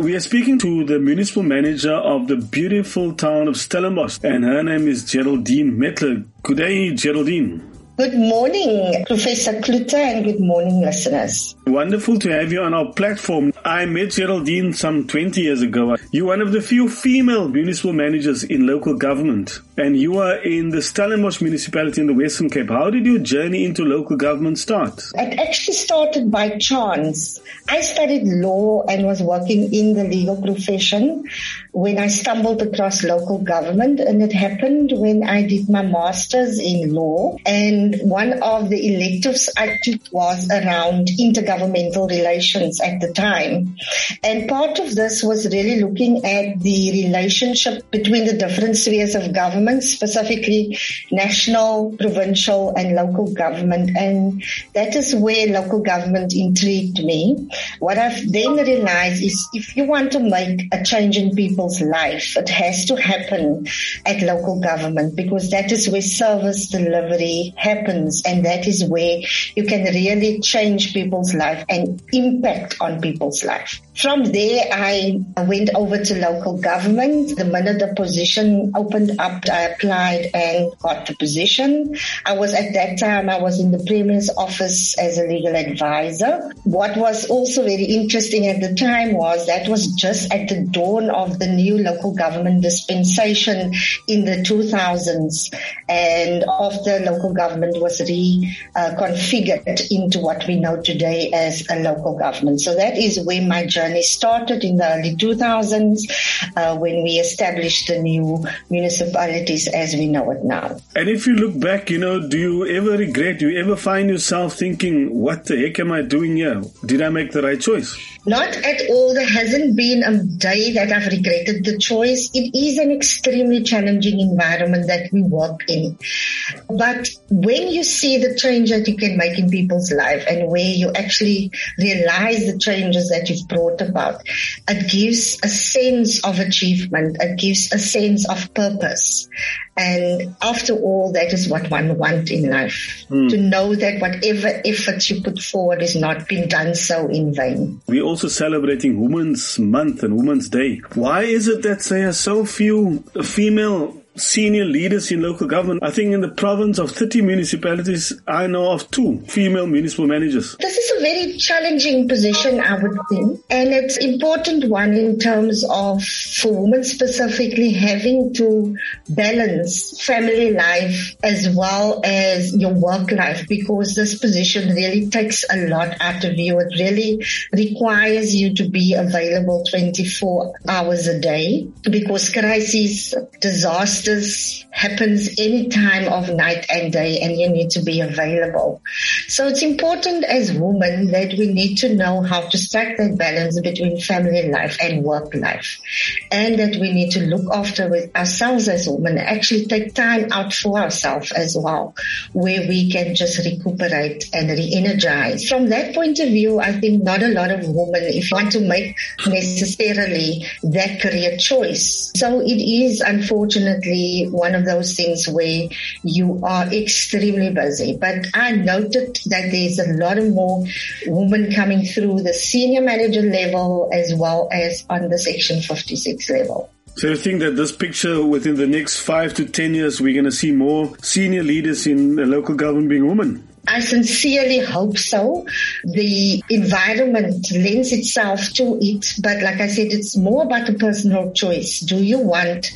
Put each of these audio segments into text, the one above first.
We are speaking to the municipal manager of the beautiful town of Stellenbosch, and her name is Geraldine Mettler. Good day, Geraldine. Good morning, Professor Kluter, and good morning, listeners. Wonderful to have you on our platform. I met Geraldine some 20 years ago. You're one of the few female municipal managers in local government, and you are in the Stellenbosch municipality in the Western Cape. How did your journey into local government start? It actually started by chance. I studied law and was working in the legal profession when I stumbled across local government, and it happened when I did my master's in law and and one of the electives I took was around intergovernmental relations at the time. And part of this was really looking at the relationship between the different spheres of government, specifically national, provincial and local government. And that is where local government intrigued me. What I've then realized is if you want to make a change in people's life, it has to happen at local government because that is where service delivery happens and that is where you can really change people's life and impact on people's life. From there, I went over to local government. The minute the position opened up, I applied and got the position. I was at that time, I was in the Premier's office as a legal advisor. What was also very interesting at the time was that was just at the dawn of the new local government dispensation in the 2000s and after local government was reconfigured uh, into what we know today as a local government. So that is where my journey journey started in the early 2000s uh, when we established the new municipalities as we know it now. And if you look back, you know, do you ever regret, do you ever find yourself thinking, what the heck am I doing here? Did I make the right choice? Not at all. There hasn't been a day that I've regretted the choice. It is an extremely challenging environment that we work in. But when you see the change that you can make in people's life and where you actually realize the changes that you've brought about, it gives a sense of achievement. It gives a sense of purpose. And after all, that is what one wants in life. Mm. To know that whatever effort you put forward is not being done so in vain. We're also celebrating Women's Month and Women's Day. Why is it that there are so few female senior leaders in local government. I think in the province of 30 municipalities, I know of two female municipal managers. This is a very challenging position, I would think. And it's important one in terms of for women specifically having to balance family life as well as your work life because this position really takes a lot out of you. It really requires you to be available 24 hours a day because crises, disasters, this happens any time of night and day and you need to be available. So it's important as women that we need to know how to strike that balance between family life and work life and that we need to look after with ourselves as women, actually take time out for ourselves as well, where we can just recuperate and re-energize. From that point of view, I think not a lot of women, if you want to make necessarily that career choice. So it is unfortunately one of those things where you are extremely busy. But I noted that there's a lot of more women coming through the senior manager level as well as on the section 56 level. So you think that this picture within the next five to ten years, we're going to see more senior leaders in the local government being women? I sincerely hope so. The environment lends itself to it, but like I said, it's more about a personal choice. Do you want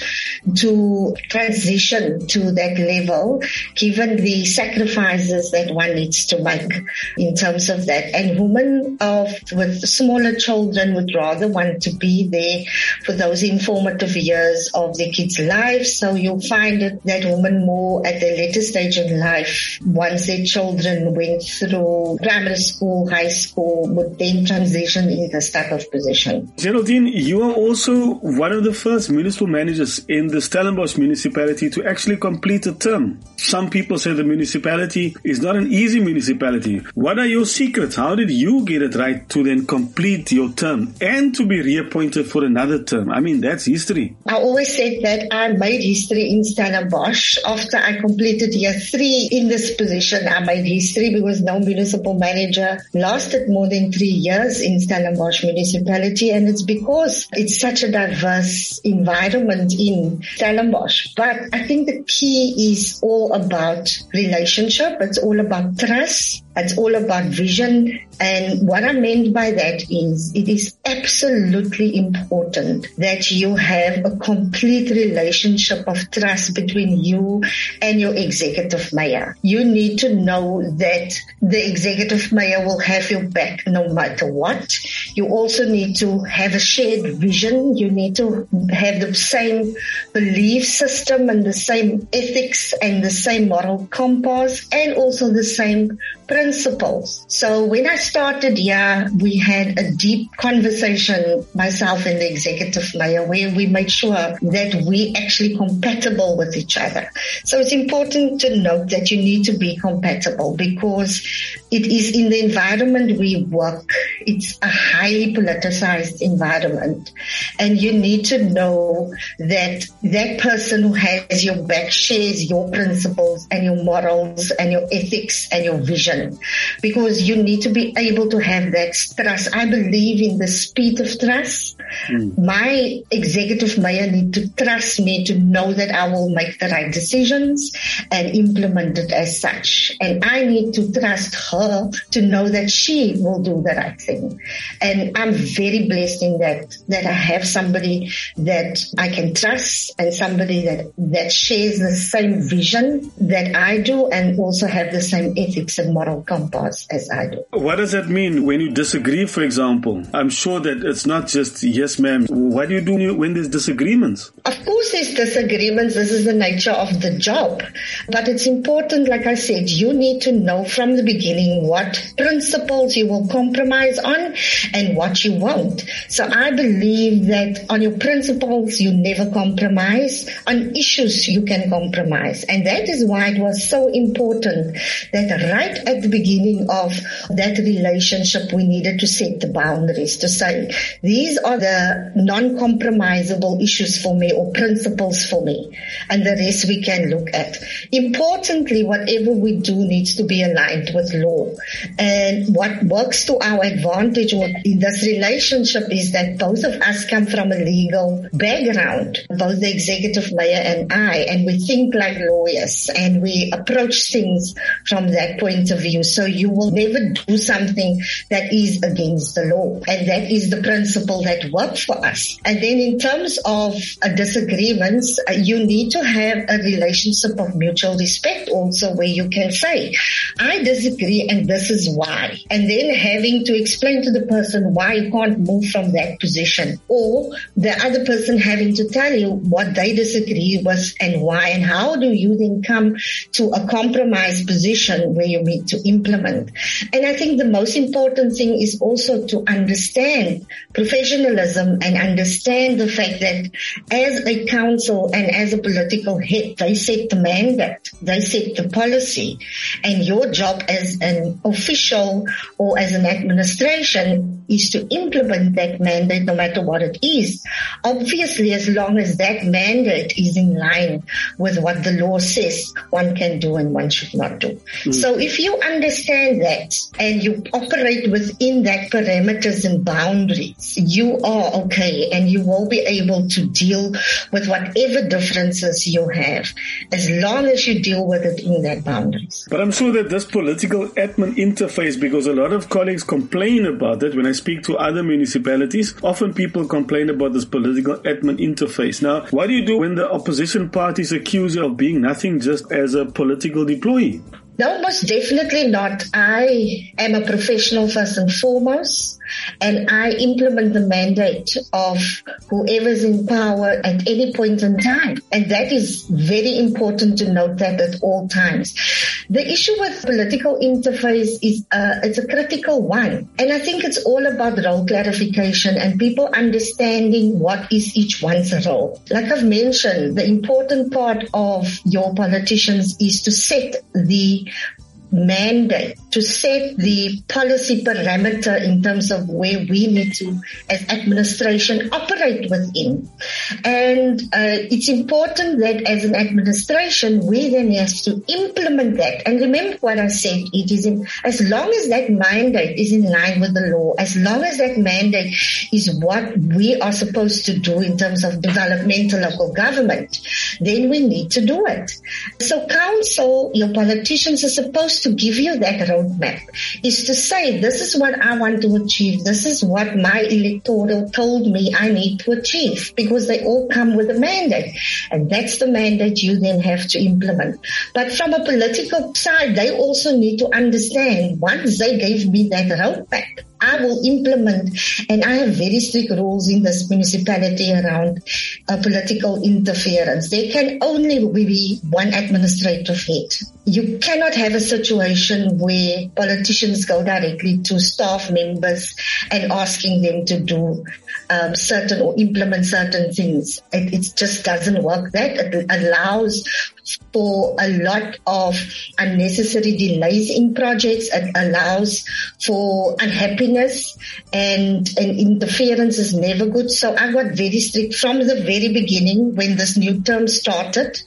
to transition to that level given the sacrifices that one needs to make in terms of that? And women of, with smaller children would rather want to be there for those informative years of their kids' lives. So you'll find that women more at the later stage in life, once their children went through primary school, high school, would then transition in this type of position. Geraldine, you are also one of the first municipal managers in the Stellenbosch municipality to actually complete a term. Some people say the municipality is not an easy municipality. What are your secrets? How did you get it right to then complete your term and to be reappointed for another term? I mean, that's history. I always said that I made history in Stellenbosch. After I completed year three in this position, I made history because no municipal manager lasted more than three years in Stellenbosch municipality. And it's because it's such a diverse environment in Stellenbosch. But I think the key is all about relationship. It's all about trust. It's all about vision. And what I meant by that is it is absolutely important that you have a complete relationship of trust between you and your executive mayor. You need to know that the executive mayor will have your back no matter what. You also need to have a shared vision. You need to have the same belief system and the same ethics and the same moral compass and also the same principles. So when I started here, we had a deep conversation, myself and the executive mayor, where we made sure that we actually compatible with each other. So it's important to note that you need to be compatible because it is in the environment we work. It's a highly politicized environment and you need to know that that person who has your back shares your principles and your morals and your ethics and your vision because you need to be able to have that trust. I believe in the speed of trust. Mm. My executive mayor need to trust me to know that I will make the right decisions and implement it as such. And I need to trust her to know that she will do the right thing. And I'm very blessed in that, that I have somebody that I can trust and somebody that, that shares the same vision that I do and also have the same ethics and moral compass as I do. What does that mean when you disagree, for example? I'm sure that it's not just yes, ma'am. What do you do when there's disagreements? Of course, there's disagreements. This is the nature of the job. But it's important, like I said, you need to know from the beginning what principles you will compromise on and what you won't. So I believe that on your principles, you never compromise. On issues, you can compromise. And that is why it was so important that right at the beginning of that relationship, we needed to set the boundaries to say, these are the non-compromisable issues for me or principles for me. And the rest we can look at. Importantly, whatever we do needs to be aligned with law. And what works to our advantage in this relationship is that both of us come from a legal background, both the executive mayor and I, and we think like lawyers and we approach things from that point of view. So you will never do something that is against the law. And that is the principle that works for us. And then in terms of uh, disagreements, uh, you need to have a relationship of mutual respect also where you can say, I disagree and this is why. And then having to explain to the person why you can't move from that position or the other person having to tell you what they disagree with and why and how do you then come to a compromise position where you need to implement. And I think the most important thing is also to understand professionalism and understand the fact that as a council and as a political head, they set the mandate, they set the policy. And your job as an official or as an administration is to implement that mandate no matter what it is. Obviously, as long as that mandate is in line with what the law says one can do and one should not do. Mm. So if you understand that and you operate within that parameters and boundaries, you are okay and you will be able to deal with whatever differences you have as long as you deal with it in that boundaries. But I'm sure that this political admin interface, because a lot of colleagues complain about it when I speak to other municipalities, often people complain about this political admin interface. Now, what do you do when the opposition parties accuse you of being nothing just as a political deployee? No, most definitely not. I am a professional first and foremost. And I implement the mandate of whoever's in power at any point in time. And that is very important to note that at all times. The issue with political interface is uh, it's a critical one. And I think it's all about role clarification and people understanding what is each one's role. Like I've mentioned, the important part of your politicians is to set the mandate to set the policy parameter in terms of where we need to, as administration, operate within. And uh, it's important that as an administration, we then have to implement that. And remember what I said, it is in, as long as that mandate is in line with the law, as long as that mandate is what we are supposed to do in terms of developmental local government, then we need to do it. So council, your politicians are supposed to give you that roadmap is to say, this is what I want to achieve. This is what my electoral told me I need to achieve because they all come with a mandate and that's the mandate you then have to implement. But from a political side, they also need to understand once they gave me that roadmap, I will implement, and I have very strict rules in this municipality around uh, political interference. There can only be one administrative head. You cannot have a situation where politicians go directly to staff members and asking them to do um, certain or implement certain things. It, it just doesn't work. That it allows for a lot of unnecessary delays in projects. It allows for unhappiness and, and interference is never good. So I got very strict from the very beginning when this new term started.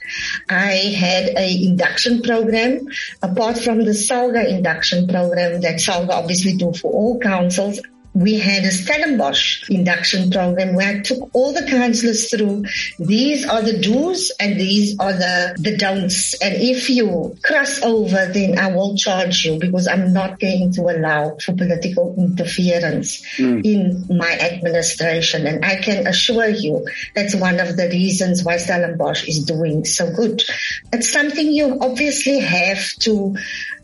I had a induction program apart from the SALGA induction program that SALGA obviously do for all councils we had a Stellenbosch induction program where I took all the councillors through. These are the do's and these are the, the don'ts. And if you cross over, then I will charge you because I'm not going to allow for political interference mm. in my administration. And I can assure you that's one of the reasons why Stellenbosch is doing so good. It's something you obviously have to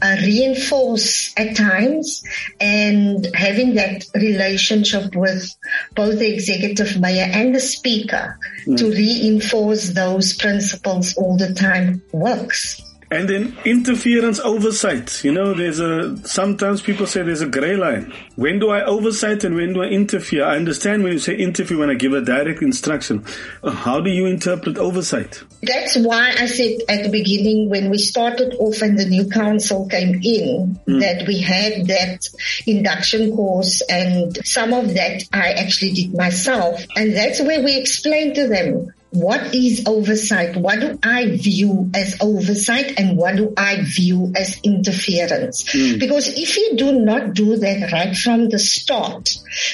uh, reinforce at times and having that relationship with both the executive mayor and the speaker mm. to reinforce those principles all the time works. And then interference oversight. You know, there's a, sometimes people say there's a gray line. When do I oversight and when do I interfere? I understand when you say interfere when I give a direct instruction. How do you interpret oversight? That's why I said at the beginning when we started off and the new council came in mm. that we had that induction course and some of that I actually did myself. And that's where we explained to them what is oversight? What do I view as oversight and what do I view as interference? Mm. Because if you do not do that right from the start,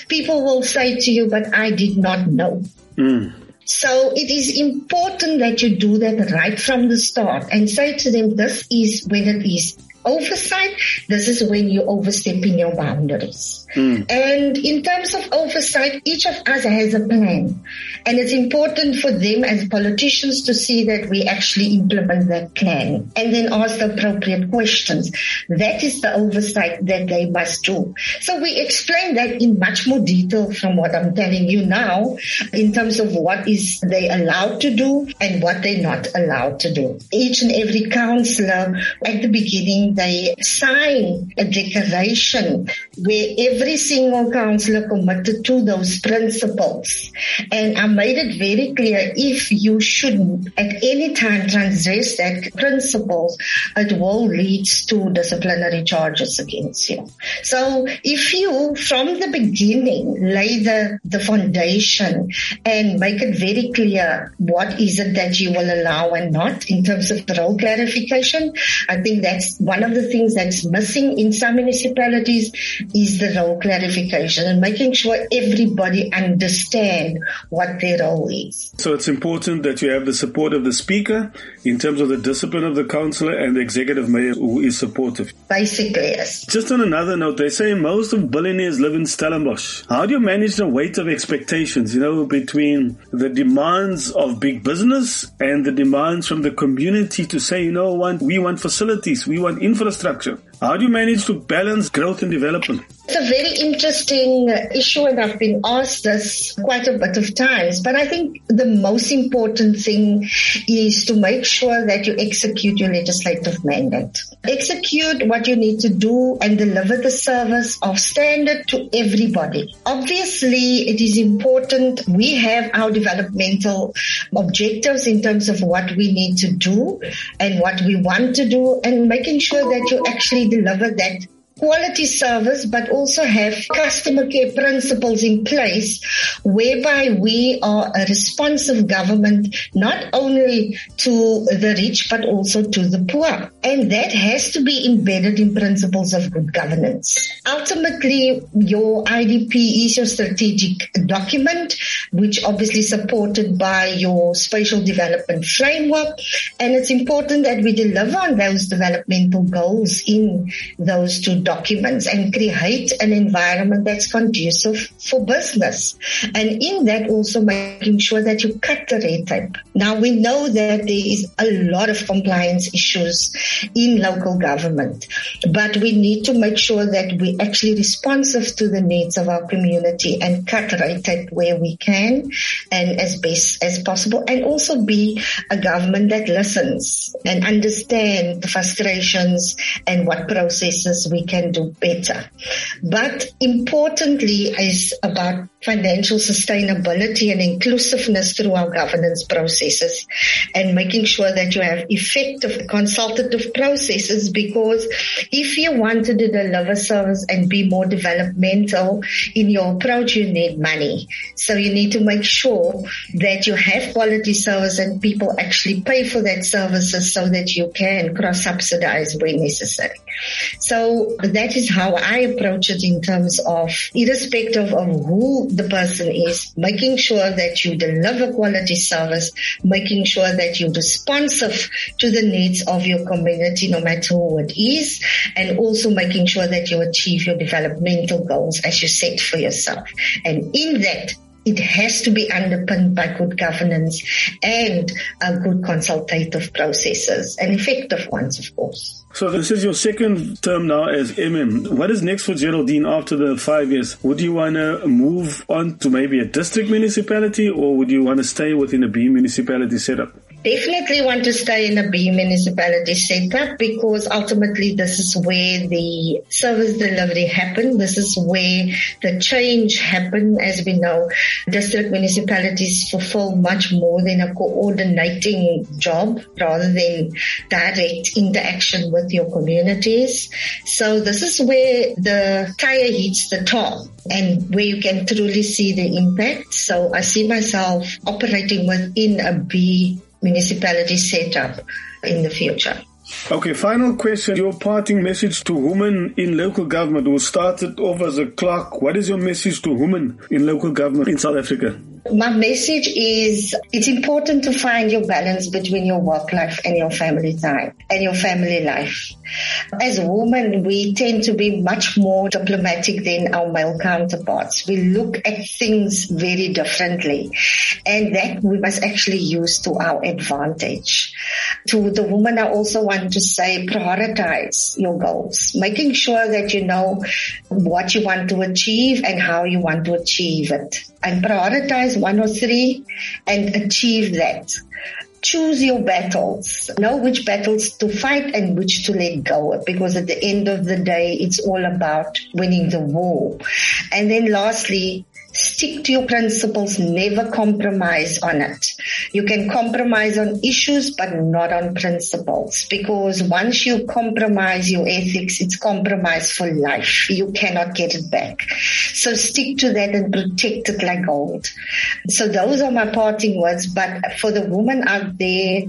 people will say to you, but I did not know. Mm. So it is important that you do that right from the start and say to them, this is when it is oversight. This is when you overstepping your boundaries. Mm. And in terms of oversight, each of us has a plan. And it's important for them as politicians to see that we actually implement that plan and then ask the appropriate questions. That is the oversight that they must do. So we explain that in much more detail from what I'm telling you now in terms of what is they allowed to do and what they're not allowed to do. Each and every councillor at the beginning, they sign a declaration where every single councillor committed to those principles. And I made it very clear if you should at any time transgress that principles, it will lead to disciplinary charges against you. So if you from the beginning lay the, the foundation and make it very clear what is it that you will allow and not in terms of the role clarification, I think that's one of the things that's missing in some municipalities is the role clarification and making sure everybody understand what their role is. So it's important that you have the support of the speaker in terms of the discipline of the councillor and the executive mayor who is supportive. Basically, yes. Just on another note, they say most of billionaires live in Stellenbosch. How do you manage the weight of expectations, you know, between the demands of big business and the demands from the community to say, you know what, we want facilities, we want infrastructure infrastructure. How do you manage to balance growth and development? It's a very interesting issue, and I've been asked this quite a bit of times. But I think the most important thing is to make sure that you execute your legislative mandate. Execute what you need to do and deliver the service of standard to everybody. Obviously, it is important we have our developmental objectives in terms of what we need to do and what we want to do and making sure that you actually deliver that quality service, but also have customer care principles in place whereby we are a responsive government, not only to the rich, but also to the poor. And that has to be embedded in principles of good governance. Ultimately, your IDP is your strategic document, which obviously supported by your spatial development framework. And it's important that we deliver on those developmental goals in those two documents documents and create an environment that's conducive for business. And in that also making sure that you cut the red tape. Now we know that there is a lot of compliance issues in local government, but we need to make sure that we actually responsive to the needs of our community and cut red tape where we can and as best as possible and also be a government that listens and understand the frustrations and what processes we can can do better. But importantly is about financial sustainability and inclusiveness through our governance processes and making sure that you have effective consultative processes because if you want to deliver service and be more developmental in your approach, you need money. So you need to make sure that you have quality service and people actually pay for that services so that you can cross subsidize where necessary. So that is how I approach it in terms of irrespective of who the person is, making sure that you deliver quality service, making sure that you're responsive to the needs of your community, no matter who it is, and also making sure that you achieve your developmental goals as you set for yourself. And in that, it has to be underpinned by good governance and good consultative processes and effective ones, of course. So this is your second term now as MM. What is next for Geraldine after the five years? Would you want to move on to maybe a district municipality or would you want to stay within a B municipality setup? Definitely want to stay in a B municipality setup because ultimately this is where the service delivery happen. This is where the change happen. As we know, district municipalities fulfill much more than a coordinating job rather than direct interaction with your communities. So this is where the tire hits the top and where you can truly see the impact. So I see myself operating within a B municipality set up in the future. Okay, final question. Your parting message to women in local government who started off as a clerk. What is your message to women in local government in South Africa? My message is it's important to find your balance between your work life and your family time and your family life. As women, we tend to be much more diplomatic than our male counterparts. We look at things very differently and that we must actually use to our advantage. To the woman, I also want to say prioritize your goals, making sure that you know what you want to achieve and how you want to achieve it and prioritize one or three and achieve that. Choose your battles. Know which battles to fight and which to let go because at the end of the day, it's all about winning the war. And then lastly, stick to your principles, never compromise on it. You can compromise on issues, but not on principles because once you compromise your ethics, it's compromise for life. You cannot get it back. So stick to that and protect it like gold. So those are my parting words, but for the woman out there,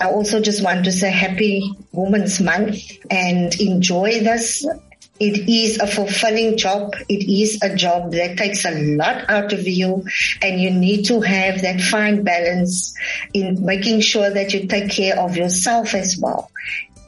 I also just want to say happy Women's Month and enjoy this it is a fulfilling job. It is a job that takes a lot out of you and you need to have that fine balance in making sure that you take care of yourself as well.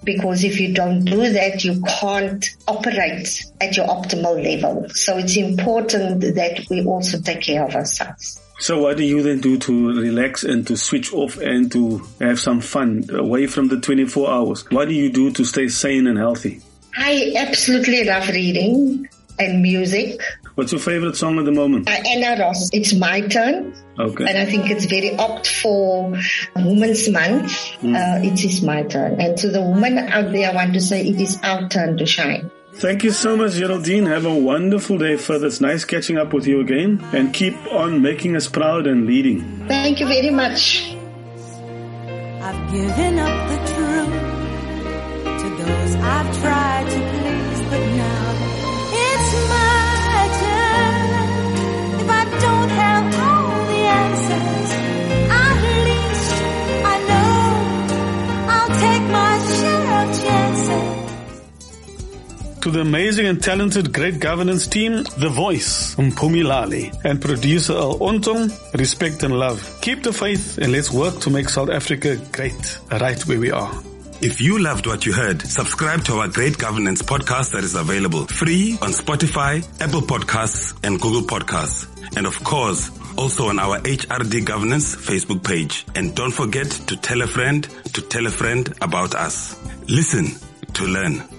Because if you don't do that, you can't operate at your optimal level. So it's important that we also take care of ourselves. So what do you then do to relax and to switch off and to have some fun away from the 24 hours? What do you do to stay sane and healthy? I absolutely love reading and music. What's your favorite song at the moment? Uh, Diana Ross, it's my turn. Okay. And I think it's very apt for Women's Month. Hmm. Uh, it is my turn. And to the women out there, I want to say it is our turn to shine. Thank you so much, Geraldine. Have a wonderful day further. It's nice catching up with you again and keep on making us proud and leading. Thank you very much. I've given up the truth to those I've tried to please, but now To the amazing and talented Great Governance team, The Voice, Mpumi Lali, and producer Al Ontong, respect and love. Keep the faith and let's work to make South Africa great, right where we are. If you loved what you heard, subscribe to our Great Governance podcast that is available free on Spotify, Apple Podcasts, and Google Podcasts. And of course, also on our HRD Governance Facebook page. And don't forget to tell a friend to tell a friend about us. Listen to learn.